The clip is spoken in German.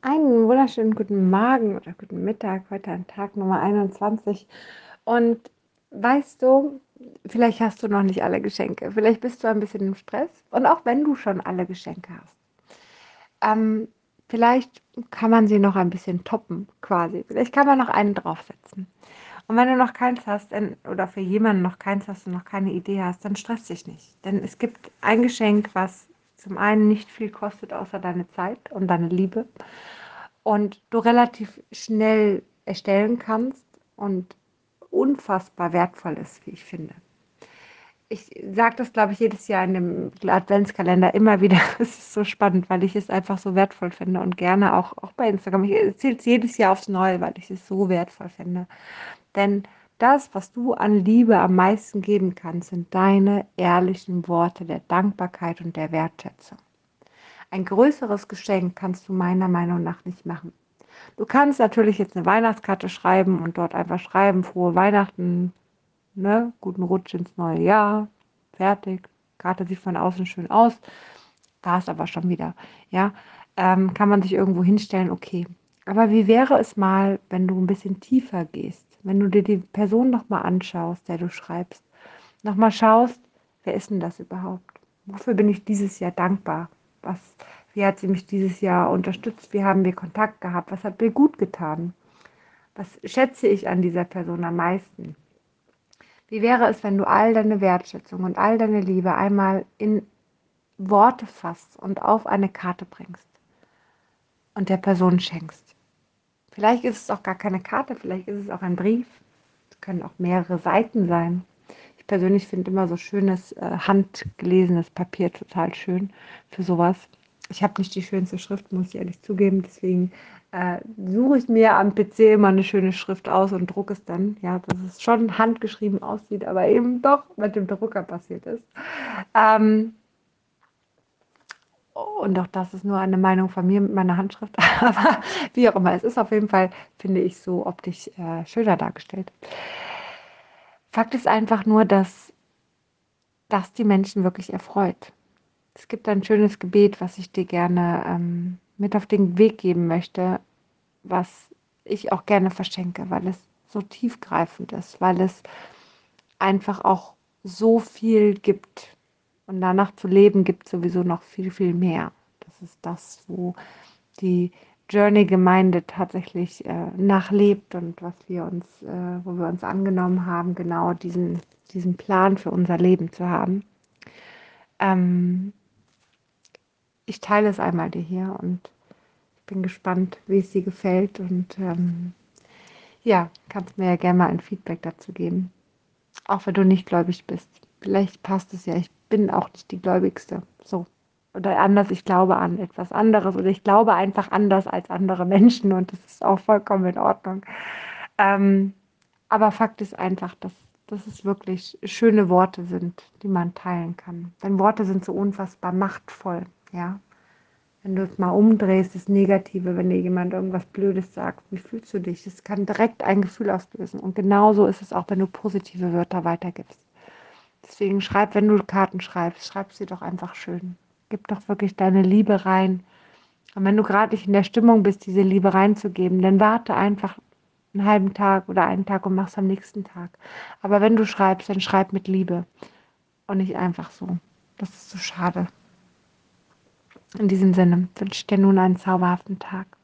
Einen wunderschönen guten Morgen oder guten Mittag, heute an Tag Nummer 21. Und weißt du, vielleicht hast du noch nicht alle Geschenke, vielleicht bist du ein bisschen im Stress. Und auch wenn du schon alle Geschenke hast, ähm, vielleicht kann man sie noch ein bisschen toppen, quasi. Vielleicht kann man noch einen draufsetzen. Und wenn du noch keins hast oder für jemanden noch keins hast und noch keine Idee hast, dann stress dich nicht. Denn es gibt ein Geschenk, was zum einen nicht viel kostet, außer deine Zeit und deine Liebe. Und du relativ schnell erstellen kannst und unfassbar wertvoll ist, wie ich finde. Ich sage das, glaube ich, jedes Jahr in dem Adventskalender immer wieder. Es ist so spannend, weil ich es einfach so wertvoll finde und gerne auch, auch bei Instagram. Ich erzähle es jedes Jahr aufs Neue, weil ich es so wertvoll finde. Denn das, was du an Liebe am meisten geben kannst, sind deine ehrlichen Worte der Dankbarkeit und der Wertschätzung. Ein größeres Geschenk kannst du meiner Meinung nach nicht machen. Du kannst natürlich jetzt eine Weihnachtskarte schreiben und dort einfach schreiben, frohe Weihnachten, ne, guten Rutsch ins neue Jahr, fertig. Karte sieht von außen schön aus, da ist aber schon wieder, ja, ähm, kann man sich irgendwo hinstellen, okay. Aber wie wäre es mal, wenn du ein bisschen tiefer gehst? Wenn du dir die Person nochmal anschaust, der du schreibst, nochmal schaust, wer ist denn das überhaupt? Wofür bin ich dieses Jahr dankbar? Was, wie hat sie mich dieses Jahr unterstützt? Wie haben wir Kontakt gehabt? Was hat mir gut getan? Was schätze ich an dieser Person am meisten? Wie wäre es, wenn du all deine Wertschätzung und all deine Liebe einmal in Worte fasst und auf eine Karte bringst und der Person schenkst? Vielleicht ist es auch gar keine Karte, vielleicht ist es auch ein Brief. Es können auch mehrere Seiten sein. Ich persönlich finde immer so schönes, äh, handgelesenes Papier total schön für sowas. Ich habe nicht die schönste Schrift, muss ich ehrlich zugeben. Deswegen äh, suche ich mir am PC immer eine schöne Schrift aus und drucke es dann. Ja, dass es schon handgeschrieben aussieht, aber eben doch mit dem Drucker passiert ist. Ähm, und auch das ist nur eine Meinung von mir mit meiner Handschrift. Aber wie auch immer, es ist auf jeden Fall, finde ich, so optisch äh, schöner dargestellt. Fakt ist einfach nur, dass das die Menschen wirklich erfreut. Es gibt ein schönes Gebet, was ich dir gerne ähm, mit auf den Weg geben möchte, was ich auch gerne verschenke, weil es so tiefgreifend ist, weil es einfach auch so viel gibt und danach zu leben gibt sowieso noch viel, viel mehr. Das ist das, wo die Journey-Gemeinde tatsächlich äh, nachlebt und was wir uns, äh, wo wir uns angenommen haben, genau diesen, diesen Plan für unser Leben zu haben. Ähm, ich teile es einmal dir hier und ich bin gespannt, wie es dir gefällt und ähm, ja, kannst mir ja gerne mal ein Feedback dazu geben. Auch wenn du nicht gläubig bist. Vielleicht passt es ja. Ich bin auch nicht die Gläubigste. So. Oder anders, ich glaube an etwas anderes oder ich glaube einfach anders als andere Menschen und das ist auch vollkommen in Ordnung. Ähm, aber Fakt ist einfach, dass, dass es wirklich schöne Worte sind, die man teilen kann. Denn Worte sind so unfassbar machtvoll, ja. Wenn du es mal umdrehst, das Negative, wenn dir jemand irgendwas Blödes sagt, wie fühlst du dich? Das kann direkt ein Gefühl auslösen. Und genauso ist es auch, wenn du positive Wörter weitergibst. Deswegen schreib, wenn du Karten schreibst, schreib sie doch einfach schön. Gib doch wirklich deine Liebe rein. Und wenn du gerade nicht in der Stimmung bist, diese Liebe reinzugeben, dann warte einfach einen halben Tag oder einen Tag und mach es am nächsten Tag. Aber wenn du schreibst, dann schreib mit Liebe und nicht einfach so. Das ist so schade. In diesem Sinne wünsche ich dir nun einen zauberhaften Tag.